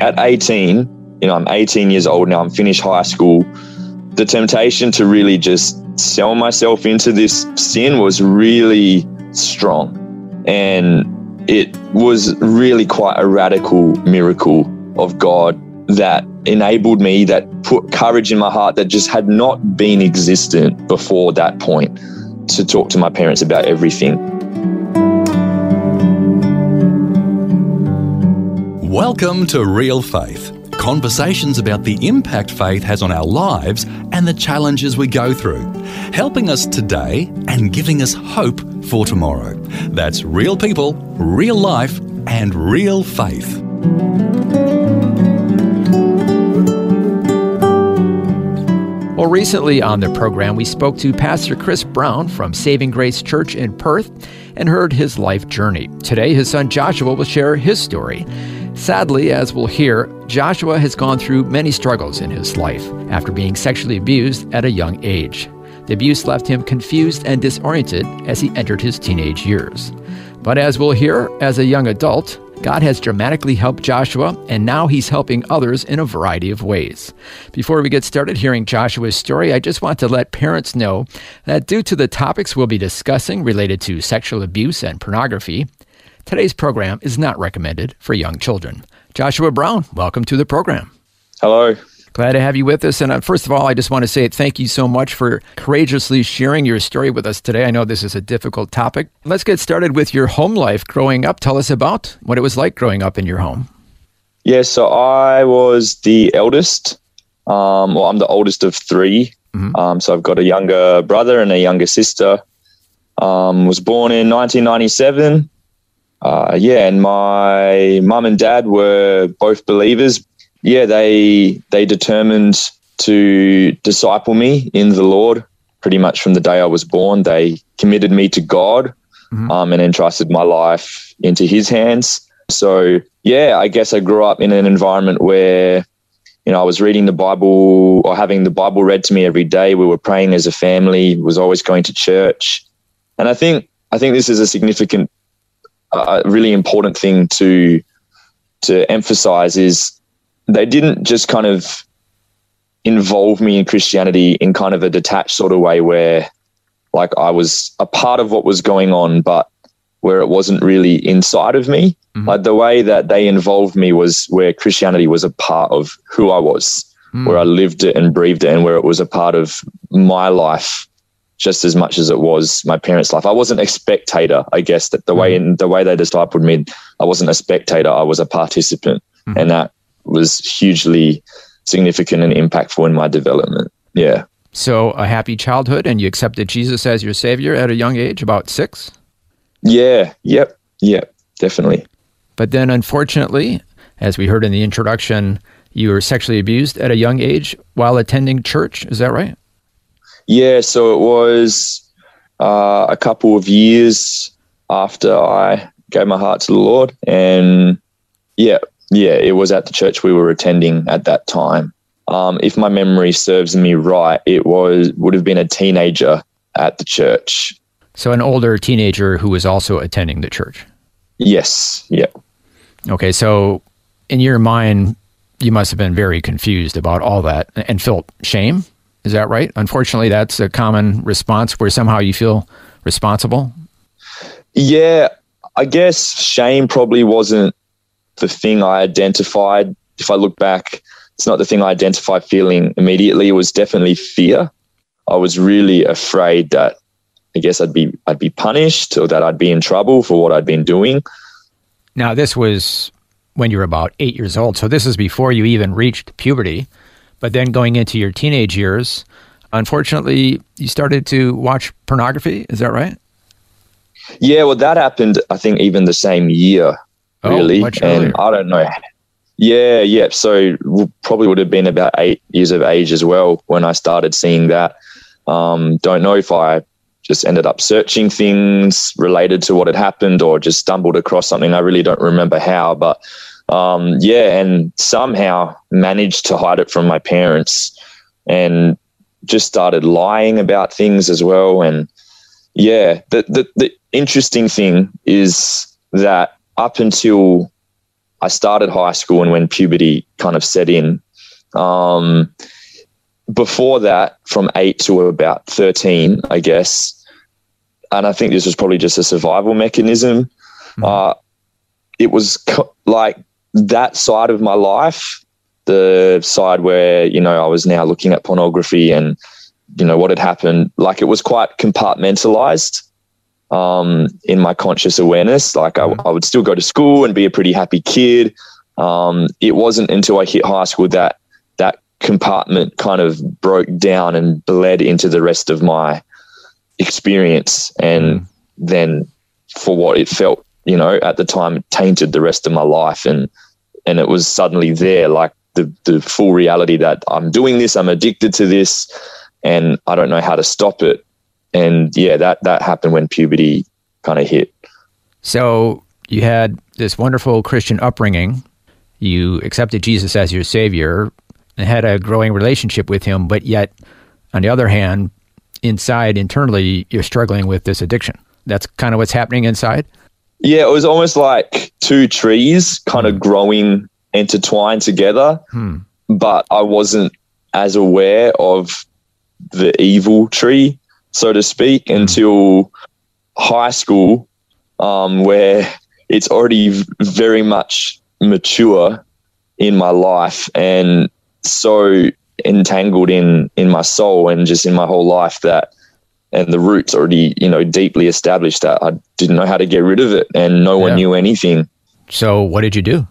at 18, you know, I'm 18 years old now, I'm finished high school. The temptation to really just sell myself into this sin was really strong. And it was really quite a radical miracle of God that enabled me, that put courage in my heart that just had not been existent before that point to talk to my parents about everything. Welcome to Real Faith. Conversations about the impact faith has on our lives and the challenges we go through, helping us today and giving us hope for tomorrow. That's real people, real life, and real faith. Well, recently on the program, we spoke to Pastor Chris Brown from Saving Grace Church in Perth and heard his life journey. Today, his son Joshua will share his story. Sadly, as we'll hear, Joshua has gone through many struggles in his life after being sexually abused at a young age. The abuse left him confused and disoriented as he entered his teenage years. But as we'll hear, as a young adult, God has dramatically helped Joshua, and now he's helping others in a variety of ways. Before we get started hearing Joshua's story, I just want to let parents know that due to the topics we'll be discussing related to sexual abuse and pornography, today's program is not recommended for young children. Joshua Brown, welcome to the program. Hello. Glad to have you with us. And uh, first of all, I just want to say thank you so much for courageously sharing your story with us today. I know this is a difficult topic. Let's get started with your home life growing up. Tell us about what it was like growing up in your home. Yeah, so I was the eldest. Um, well, I'm the oldest of 3 Mhm. Um, so I've got a younger brother and a younger sister. Um, was born in 1997. Uh, yeah, and my mum and dad were both believers. Yeah, they they determined to disciple me in the Lord pretty much from the day I was born. They committed me to God Mhm. um, and entrusted my life into His hands. So yeah, I guess I grew up in an environment where you know I was reading the Bible or having the Bible read to me every day. We were praying as a family. Was always going to church, and I think I think this is a significant, uh, really important thing to to emphasize is they didn't just kind of involve me in Christianity in kind of a detached sort of way where like I was a part of what was going on, but where it wasn't really inside of me. Mhm. Like the way that they involved me was where Christianity was a part of who I was, Mm. where I lived it and breathed it, and where it was a part of my life just as much as it was my parents' life. I wasn't a spectator, I guess, that the way in the way they discipled me, I wasn't a spectator, I was a participant. Mhm. And that was hugely significant and impactful in my development. Yeah. So, a happy childhood, and you accepted Jesus as your Savior at a young age, about six. Yeah. Yep. Yep. Definitely. But then, unfortunately, as we heard in the introduction, you were sexually abused at a young age while attending church. Is that right? Yeah. So it was uh, a couple of years after I gave my heart to the Lord. And yeah, yeah, it was at the church we were attending at that time. Um, if my memory serves me right, it was would have been a teenager at the church. So, an older teenager who was also attending the church. Yes. Yeah. Okay, so in your mind, you must have been very confused about all that and felt shame. Is that right? Unfortunately, that's a common response where somehow you feel responsible. Yeah, I guess shame probably wasn't the thing I identified. If I look back, it's not the thing I identified feeling immediately. It was definitely fear. I was really afraid that I guess I'd be I'd be punished or that I'd be in trouble for what I'd been doing. Now, this was when you were about eight years old. So, this is before you even reached puberty. But then going into your teenage years, unfortunately, you started to watch pornography. Is that right? Yeah, well, that happened. I think even the same year. Oh, really. and earlier. I don't know. Yeah, yeah. So probably would have been about eight years of age as well when I started seeing that. Um, don't know if I just ended up searching things related to what had happened or just stumbled across something. I really don't remember how, but um, yeah, and somehow managed to hide it from my parents and just started lying about things as well. And yeah, the, the, the interesting thing is that up until I started high school and when puberty kind of set in, um, before that, from eight to about 13, I guess, and I think this was probably just a survival mechanism, uh, it was co- like that side of my life, the side where, you know, I was now looking at pornography and, you know, what had happened, like it was quite compartmentalized um, in my conscious awareness. Like I, I would still go to school and be a pretty happy kid. Um, it wasn't until I hit high school that that compartment kind of broke down and bled into the rest of my experience, and then for what it felt, you know, at the time, tainted the rest of my life, and and it was suddenly there, like the the full reality that I'm doing this, I'm addicted to this, and I don't know how to stop it and yeah, that that happened when puberty kind of hit. So you had this wonderful Christian upbringing. You accepted Jesus as your savior and had a growing relationship with him, but yet, on the other hand, inside, internally, you're struggling with this addiction. That's kind of what's happening inside. Yeah, it was almost like two trees kind of growing intertwined together, Hmm. but I wasn't as aware of the evil tree, so to speak, until high school, um, where it's already very much mature in my life and so entangled in in my soul and just in my whole life that and the roots already you know deeply established that I didn't know how to get rid of it and no one Yeah. knew anything So what did you do?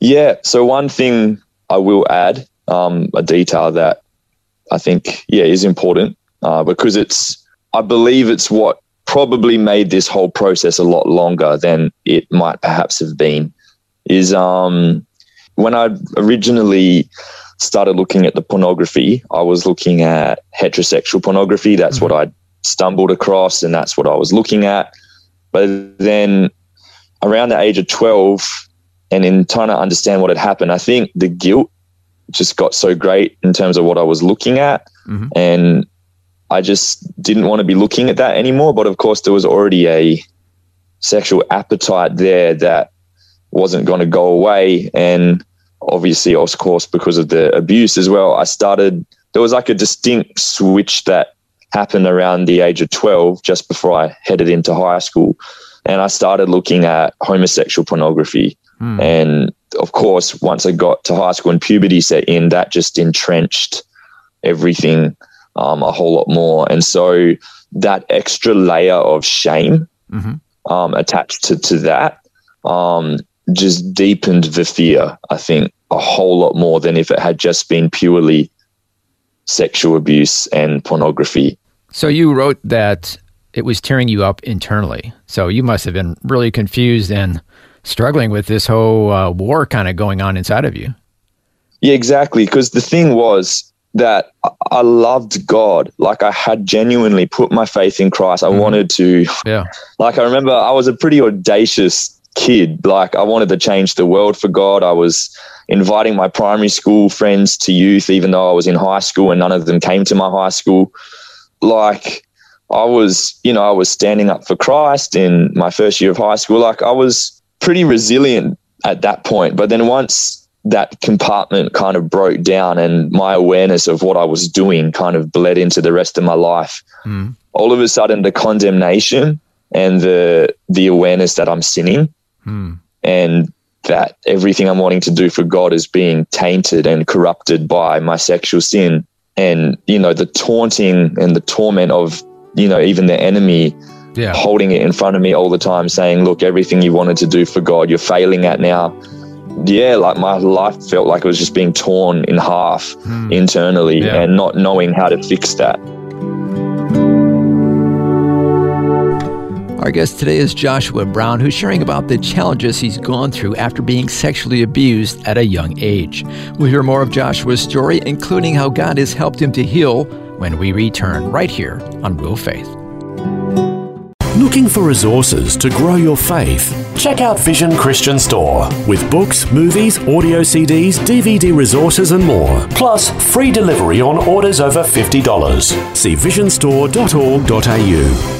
yeah. So one thing I will add, um, a detail that I think, yeah, is important uh, because it's, I believe it's what probably made this whole process a lot longer than it might perhaps have been. Is um, when I originally started looking at the pornography, I was looking at heterosexual pornography. That's what I stumbled across, and that's what I was looking at. But then around the age of 12, and in trying to understand what had happened, I think the guilt just got so great in terms of what I was looking at. Mhm. And I just didn't want to be looking at that anymore. But of course, there was already a sexual appetite there that wasn't going to go away. And obviously, of course, because of the abuse as well, I started, there was like a distinct switch that happened around the age of 12, just before I headed into high school. And I started looking at homosexual pornography. Hmm. And of course, once I got to high school and puberty set in, that just entrenched everything um, a whole lot more. And so that extra layer of shame Mhm. um, attached to, to that um, just deepened the fear, I think, a whole lot more than if it had just been purely sexual abuse and pornography. So you wrote that it was tearing you up internally. So you must have been really confused and struggling with this whole uh, war kind of going on inside of you. Yeah, exactly. Because the thing was that I- loved God. Like I had genuinely put my faith in Christ. I Mhm. wanted to, Yeah. like, I remember I was a pretty audacious kid. Like, I wanted to change the world for God. I was inviting my primary school friends to youth, even though I was in high school and none of them came to my high school. Like, I was, you know, I was standing up for Christ in my first year of high school. Like, I was pretty resilient at that point. But then once that compartment kind of broke down and my awareness of what I was doing kind of bled into the rest of my life, Hmm. all of a sudden the condemnation and the the awareness that I'm sinning Hmm. and that everything I'm wanting to do for God is being tainted and corrupted by my sexual sin. And, you know, the taunting and the torment of, you know, even the enemy Yeah. holding it in front of me all the time, saying, Look, everything you wanted to do for God, you're failing at now. Yeah, like my life felt like it was just being torn in half Hmm. internally Yeah. and not knowing how to fix that. Our guest today is Joshua Brown, who's sharing about the challenges he's gone through after being sexually abused at a young age. We'll hear more of Joshua's story, including how God has helped him to heal when we return right here on Real Faith. Looking for resources to grow your faith? Check out Vision Christian Store with books, movies, audio CDs, DVD resources, and more. Plus, free delivery on orders over $50. See visionstore.org.au.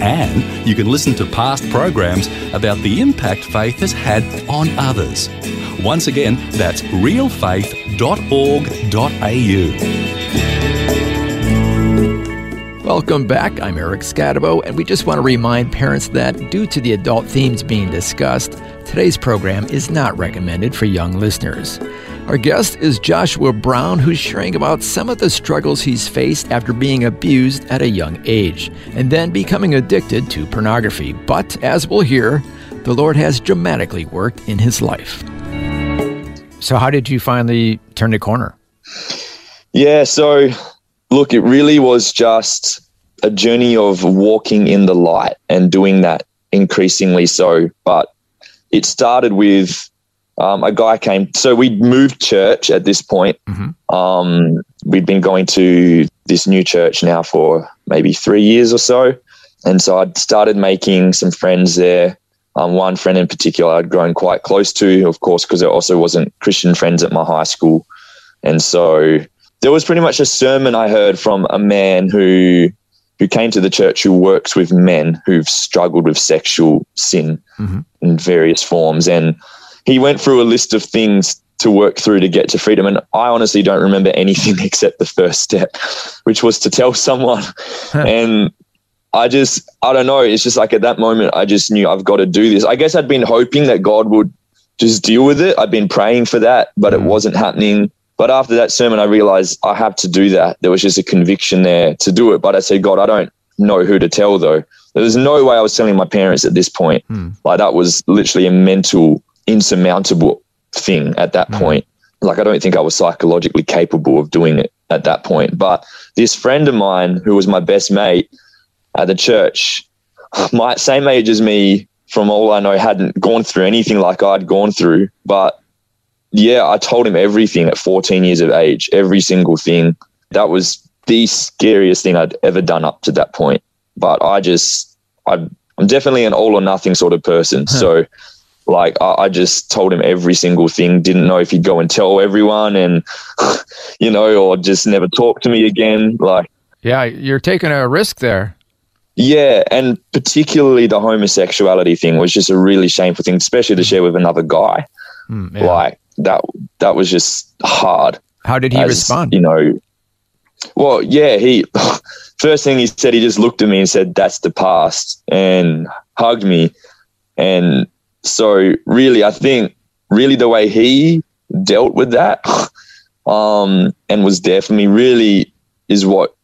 And you can listen to past programs about the impact faith has had on others. Once again, that's realfaith.org.au. Welcome back. I'm Eric Skattebo, and we just want to remind parents that due to the adult themes being discussed, today's program is not recommended for young listeners. Our guest is Joshua Brown, who's sharing about some of the struggles he's faced after being abused at a young age and then becoming addicted to pornography. But as we'll hear, the Lord has dramatically worked in his life. So, how did you finally turn the corner? Yeah, so look, it really was just a journey of walking in the light and doing that increasingly so. But it started with um, a guy came. So we'd moved church at this point. Mm-hmm. Um, we'd been going to this new church now for maybe three years or so. And so I'd started making some friends there. Um, one friend in particular I'd grown quite close to, of course, because there also wasn't Christian friends at my high school. And so there was pretty much a sermon I heard from a man who who came to the church who works with men who've struggled with sexual sin mm-hmm. in various forms. And he went through a list of things to work through to get to freedom. And I honestly don't remember anything except the first step, which was to tell someone. and I just, I don't know. It's just like at that moment, I just knew I've got to do this. I guess I'd been hoping that God would just deal with it. I'd been praying for that, but mm. it wasn't happening. But after that sermon, I realized I have to do that. There was just a conviction there to do it. But I said, God, I don't know who to tell though. There was no way I was telling my parents at this point. Mm. Like that was literally a mental, insurmountable thing at that mm. point. Like I don't think I was psychologically capable of doing it at that point. But this friend of mine, who was my best mate, at the church, my same age as me, from all I know, hadn't gone through anything like I'd gone through. But yeah, I told him everything at 14 years of age, every single thing. That was the scariest thing I'd ever done up to that point. But I just, I, I'm definitely an all or nothing sort of person. Huh. So, like, I, I, just told him every single thing. Didn't know if he'd go and tell everyone, and you know, or just never talk to me again. Like, yeah, you're taking a risk there. Yeah, and particularly the homosexuality thing was just a really shameful thing, especially to share with another guy. Mm, yeah. Like that, that was just hard. How did he as, respond? You know, well, yeah, he first thing he said, he just looked at me and said, "That's the past," and hugged me. And so, really, I think really the way he dealt with that um, and was there for me really is what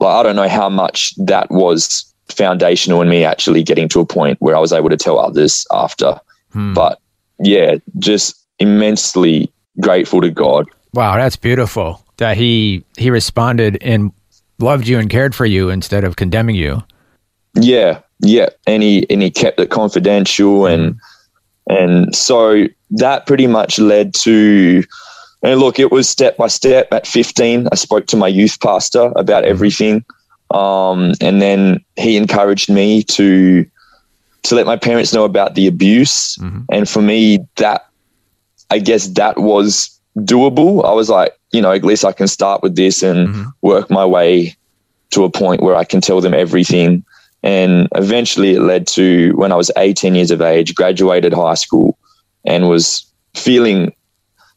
like I don't know how much that was foundational in me actually getting to a point where I was able to tell others after. Hmm. But yeah, just immensely grateful to God. Wow, that's beautiful that he he responded and loved you and cared for you instead of condemning you. Yeah, yeah, and he and he kept it confidential and and so that pretty much led to and look, it was step by step. At 15, I spoke to my youth pastor about hmm. everything. Um, and then he encouraged me to to let my parents know about the abuse. Mm-hmm. And for me, that I guess that was doable. I was like, you know, at least I can start with this and mm-hmm. work my way to a point where I can tell them everything. And eventually it led to when I was 18 years of age, graduated high school and was feeling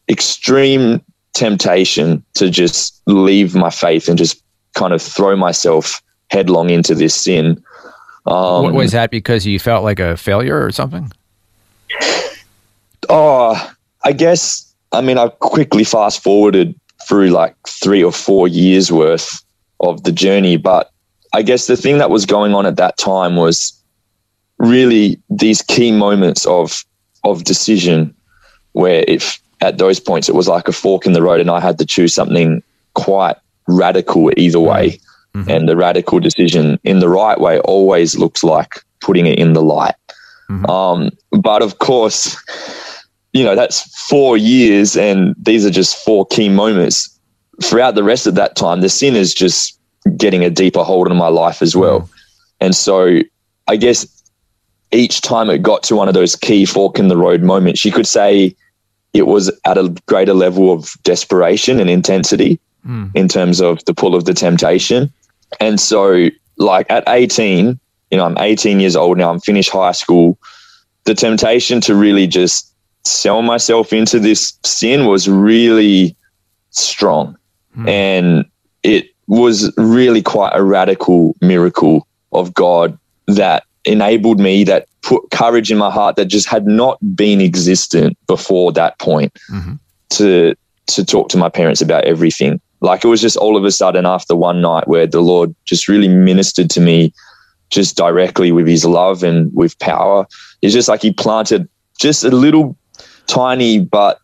extreme temptation to just leave my faith and just kind of throw myself headlong into this sin. Um, was that because you felt like a failure or something? Oh, I guess I mean, I quickly fast forwarded through like three or four years worth of the journey. But I guess the thing that was going on at that time was really these key moments of of decision where if at those points it was like a fork in the road and I had to choose something quite radical either way. Mm-hmm. And the radical decision in the right way always looks like putting it in the light. Mm-hmm. Um, but of course, you know, that's four years and these are just four key moments. Throughout the rest of that time, the sin is just getting a deeper hold on my life as well. Mm-hmm. And so I guess each time it got to one of those key fork in the road moments, you could say it was at a greater level of desperation and intensity mm. in terms of the pull of the temptation. And so, like at 18, you know, I'm 18 years old now, I'm finished high school. The temptation to really just sell myself into this sin was really strong. Mm. And it was really quite a radical miracle of God that enabled me, that put courage in my heart that just had not been existent before that point mm-hmm. to to talk to my parents about everything. Like it was just all of a sudden after one night where the Lord just really ministered to me just directly with his love and with power. It's just like he planted just a little tiny but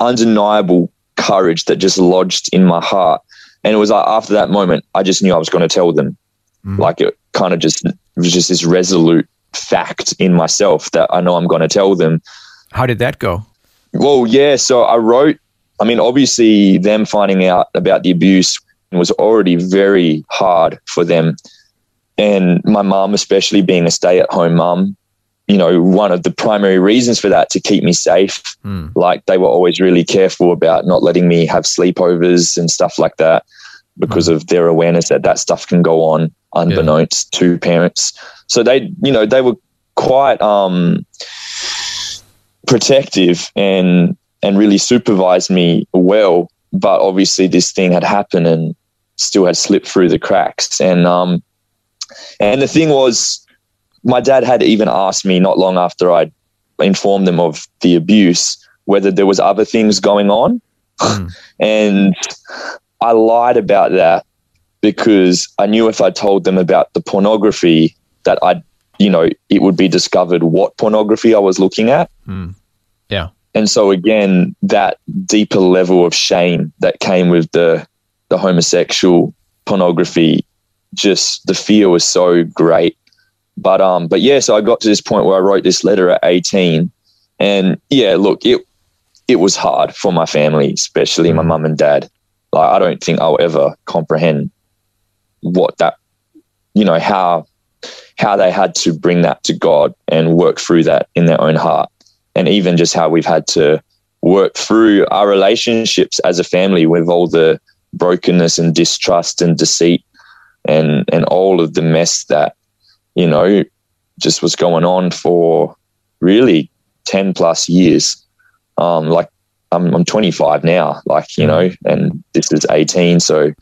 undeniable courage that just lodged in my heart. And it was like after that moment, I just knew I was going to tell them. Mm. Like it kind of just it was just this resolute fact in myself that I know I'm going to tell them. How did that go? Well, yeah. So I wrote I mean, obviously, them finding out about the abuse was already very hard for them. And my mom, especially being a stay at home mom, you know, one of the primary reasons for that to keep me safe. Mm. Like they were always really careful about not letting me have sleepovers and stuff like that because mm. of their awareness that that stuff can go on unbeknownst yeah. to parents. So they, you know, they were quite um, protective and and really supervised me well. But obviously, this thing had happened and still had slipped through the cracks. And um, and the thing was, my dad had even asked me not long after I informed them of the abuse whether there was other things going on, mm. and I lied about that because I knew if I told them about the pornography that I'd you know it would be discovered what pornography I was looking at. Mm. Yeah. And so again, that deeper level of shame that came with the the homosexual pornography, just the fear was so great. But um, but yeah, so I got to this point where I wrote this letter at 18. And yeah, look, it it was hard for my family, especially my mum and dad. Like I don't think I'll ever comprehend what that you know, how how they had to bring that to God and work through that in their own heart and even just how we've had to work through our relationships as a family with all the brokenness and distrust and deceit and and all of the mess that you know just was going on for really 10 plus years um like I'm, I'm 25 now like you know and this is 18 so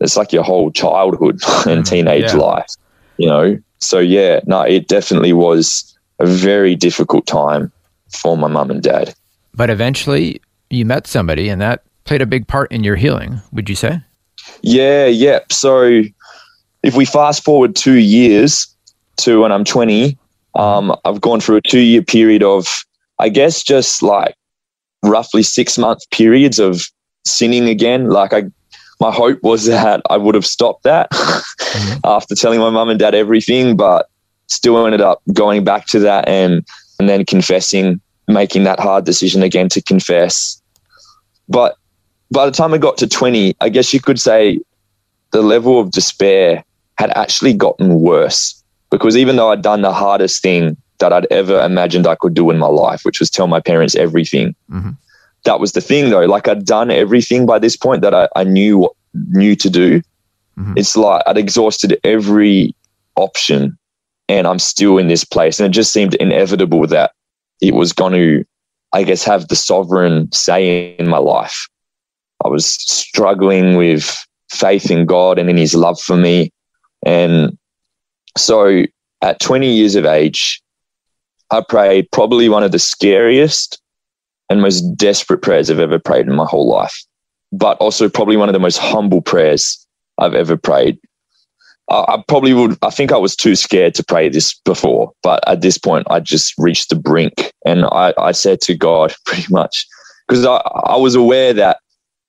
it's like your whole childhood and mm, teenage yeah. life you know so yeah no it definitely was a very difficult time for my mum and dad. But eventually you met somebody and that played a big part in your healing, would you say? Yeah, yeah. So if we fast forward two years to when I'm 20, um, I've gone through a two year period of, I guess, just like roughly six month periods of sinning again. Like I, my hope was that I would have stopped that mm-hmm. after telling my mum and dad everything, but still ended up going back to that and and then confessing making that hard decision again to confess. But by the time I got to 20, I guess you could say the level of despair had actually gotten worse because even though I'd done the hardest thing that I'd ever imagined I could do in my life, which was tell my parents everything, mm-hmm. that was the thing though. Like I'd done everything by this point that I, I knew knew to do. Mm-hmm. It's like I'd exhausted every option and I'm still in this place. And it just seemed inevitable that it was going to, I guess, have the sovereign say in my life. I was struggling with faith in God and in his love for me. And so at 20 years of age, I prayed probably one of the scariest and most desperate prayers I've ever prayed in my whole life, but also probably one of the most humble prayers I've ever prayed. I, probably would, I think I was too scared to pray this before, but at this point, I just reached the brink and I, I said to God pretty much, because I, I was aware that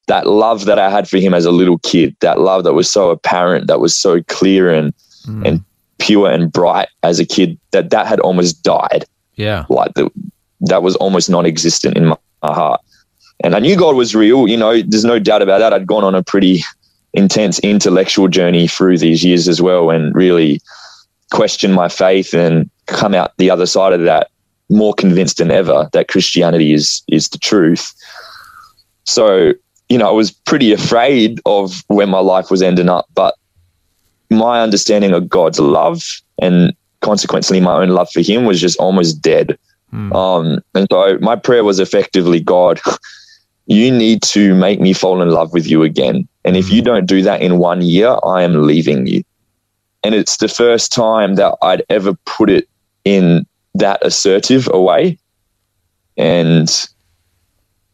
that love that I had for him as a little kid, that love that was so apparent, that was so clear and mm. and pure and bright as a kid, that that had almost died. Yeah, like the, that was almost non-existent in my, my heart. And I knew God was real. You know, there's no doubt about that. I'd gone on a pretty intense intellectual journey through these years as well, and really questioned my faith and come out the other side of that more convinced than ever that Christianity is is the truth. So you know, I was pretty afraid of where my life was ending up, but my understanding of God's love and consequently my own love for Him was just almost dead. Mm. Um, and so my prayer was effectively, God, you need to make me fall in love with you again. And if you hmm. don't do that in one year, I am leaving you. And it's the first time that I'd ever put it in that assertive a way. And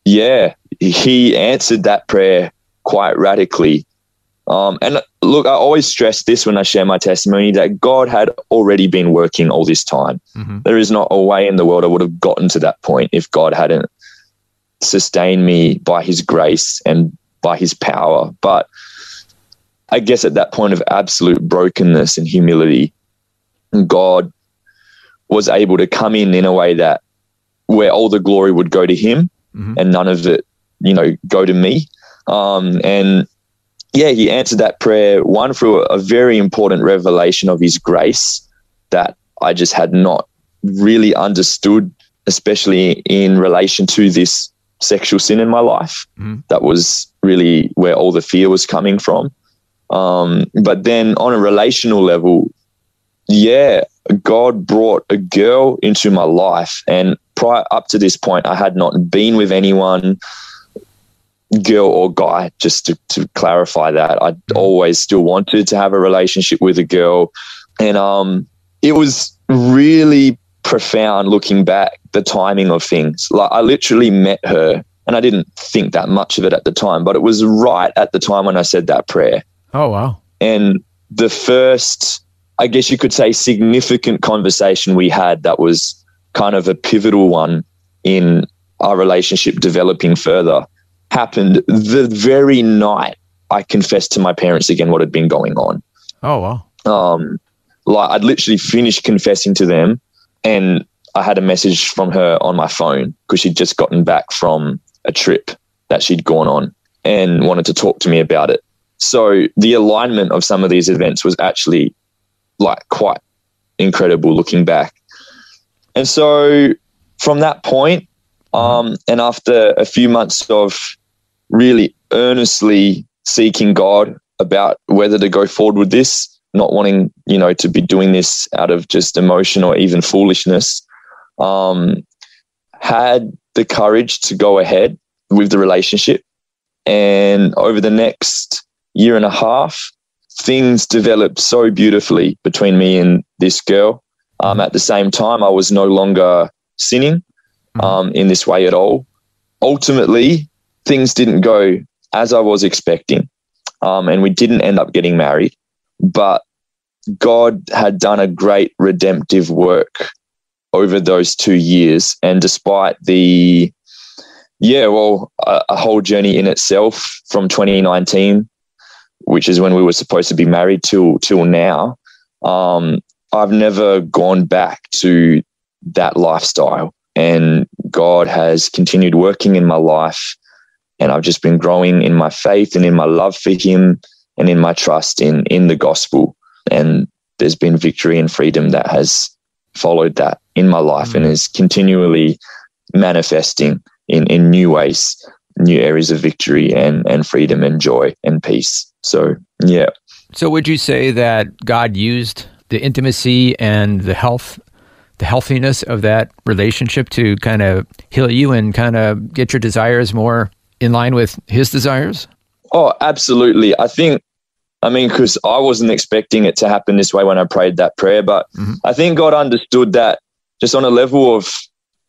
yeah, he answered that prayer quite radically. Um, and look, I always stress this when I share my testimony that God had already been working all this time. Mm-hmm. There is not a way in the world I would have gotten to that point if God hadn't sustained me by his grace and by his power. But I guess at that point of absolute brokenness and humility, God was able to come in in a way that where all the glory would go to him mm-hmm. and none of it you know, go to me. Um, and yeah, he answered that prayer one through a, very important revelation of his grace that I just had not really understood, especially in relation to this sexual sin in my life. Mm. That was really where all the fear was coming from. Um, but then on a relational level, yeah, God brought a girl into my life. And prior up to this point, I had not been with anyone girl or guy, just to, to clarify that. I always still wanted to have a relationship with a girl. And um, it was really profound looking back, the timing of things. Like I literally met her and I didn't think that much of it at the time, but it was right at the time when I said that prayer. Oh, wow. And the first, I guess you could say, significant conversation we had that was kind of a pivotal one in our relationship developing further happened the very night I confessed to my parents again what had been going on. Oh wow. Um, like I'd literally finished confessing to them, and I had a message from her on my phone because she'd just gotten back from a trip that she'd gone on and wanted to talk to me about it. So the alignment of some of these events was actually like quite incredible looking back. And so from that point, um, and after a few months of really earnestly seeking God about whether to go forward with this, not wanting, you know, to be doing this out of just emotion or even foolishness, um, had the courage to go ahead with the relationship. And over the next year and a half, things developed so beautifully between me and this girl. Um, at the same time, I was no longer sinning mm-hmm. um, in this way at all. Ultimately, things didn't go as I was expecting. Um, and we didn't end up getting married. But God had done a great redemptive work over those two years. And despite the, yeah, well, a, a whole journey in itself from 2019, which is when we were supposed to be married, till till now, um, I've never gone back to that lifestyle. And God has continued working in my life and I've just been growing in my faith and in my love for Him and in my trust in in the gospel. And there's been victory and freedom that has followed that in my life mm-hmm. and mm. is continually manifesting in in new ways, new areas of victory and and freedom and joy and peace. So yeah. So would you say that God used the intimacy and the health the healthiness of that relationship to kind of heal you and kind of get your desires more in line with his desires? Oh, absolutely. I think, I mean, because I wasn't expecting it to happen this way when I prayed that prayer, but mm-hmm. I think God understood that just on a level of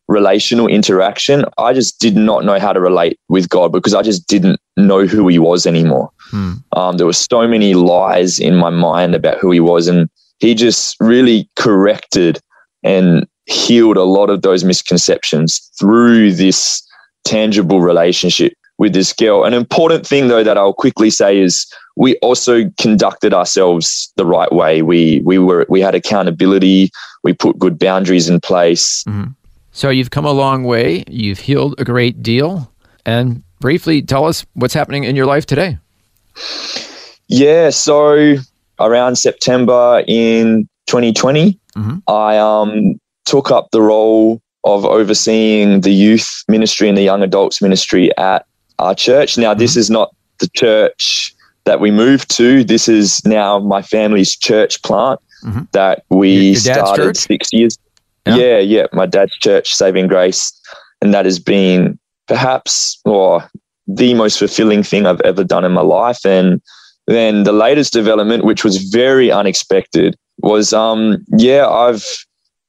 relational interaction, I just did not know how to relate with God because I just didn't know who He was anymore. Hmm. Um, there were so many lies in my mind about who He was, and He just really corrected and healed a lot of those misconceptions through this tangible relationship with this girl. An important thing, though, that I'll quickly say is we also conducted ourselves the right way. We we were we had accountability. We put good boundaries in place. Mm-hmm. So you've come a long way. You've healed a great deal. And briefly, tell us what's happening in your life today. Yeah. So around September in 2020, mm-hmm. I um, took up the role of overseeing the youth ministry and the young adults ministry at our church. Now, this mm-hmm. is not the church that we moved to. This is now my family's church plant mm-hmm. that we started church? six years. Yeah. yeah, yeah, my dad's church, Saving Grace, and that has been perhaps or the most fulfilling thing I've ever done in my life. And then the latest development, which was very unexpected, was um, yeah, I've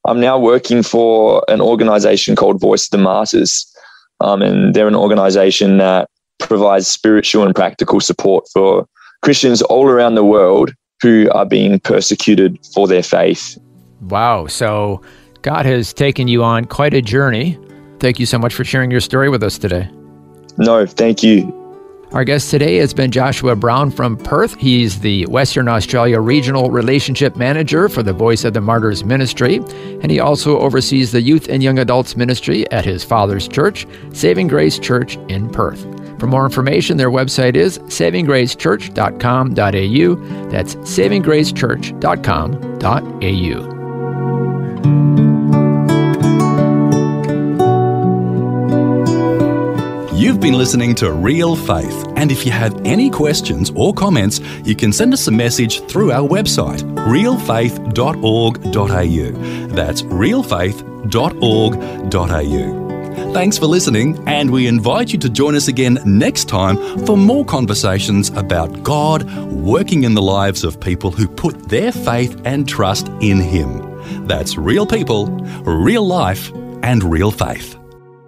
I'm now working for an organization called Voice of the Martyrs. Um, and they're an organization that provides spiritual and practical support for Christians all around the world who are being persecuted for their faith. Wow. So God has taken you on quite a journey. Thank you so much for sharing your story with us today. No, thank you. Our guest today has been Joshua Brown from Perth. He's the Western Australia Regional Relationship Manager for the Voice of the Martyrs Ministry, and he also oversees the Youth and Young Adults Ministry at his father's church, Saving Grace Church in Perth. For more information, their website is savinggracechurch.com.au. That's savinggracechurch.com.au. You've been listening to Real Faith, and if you have any questions or comments, you can send us a message through our website, realfaith.org.au. That's realfaith.org.au. Thanks for listening, and we invite you to join us again next time for more conversations about God working in the lives of people who put their faith and trust in Him. That's real people, real life, and real faith.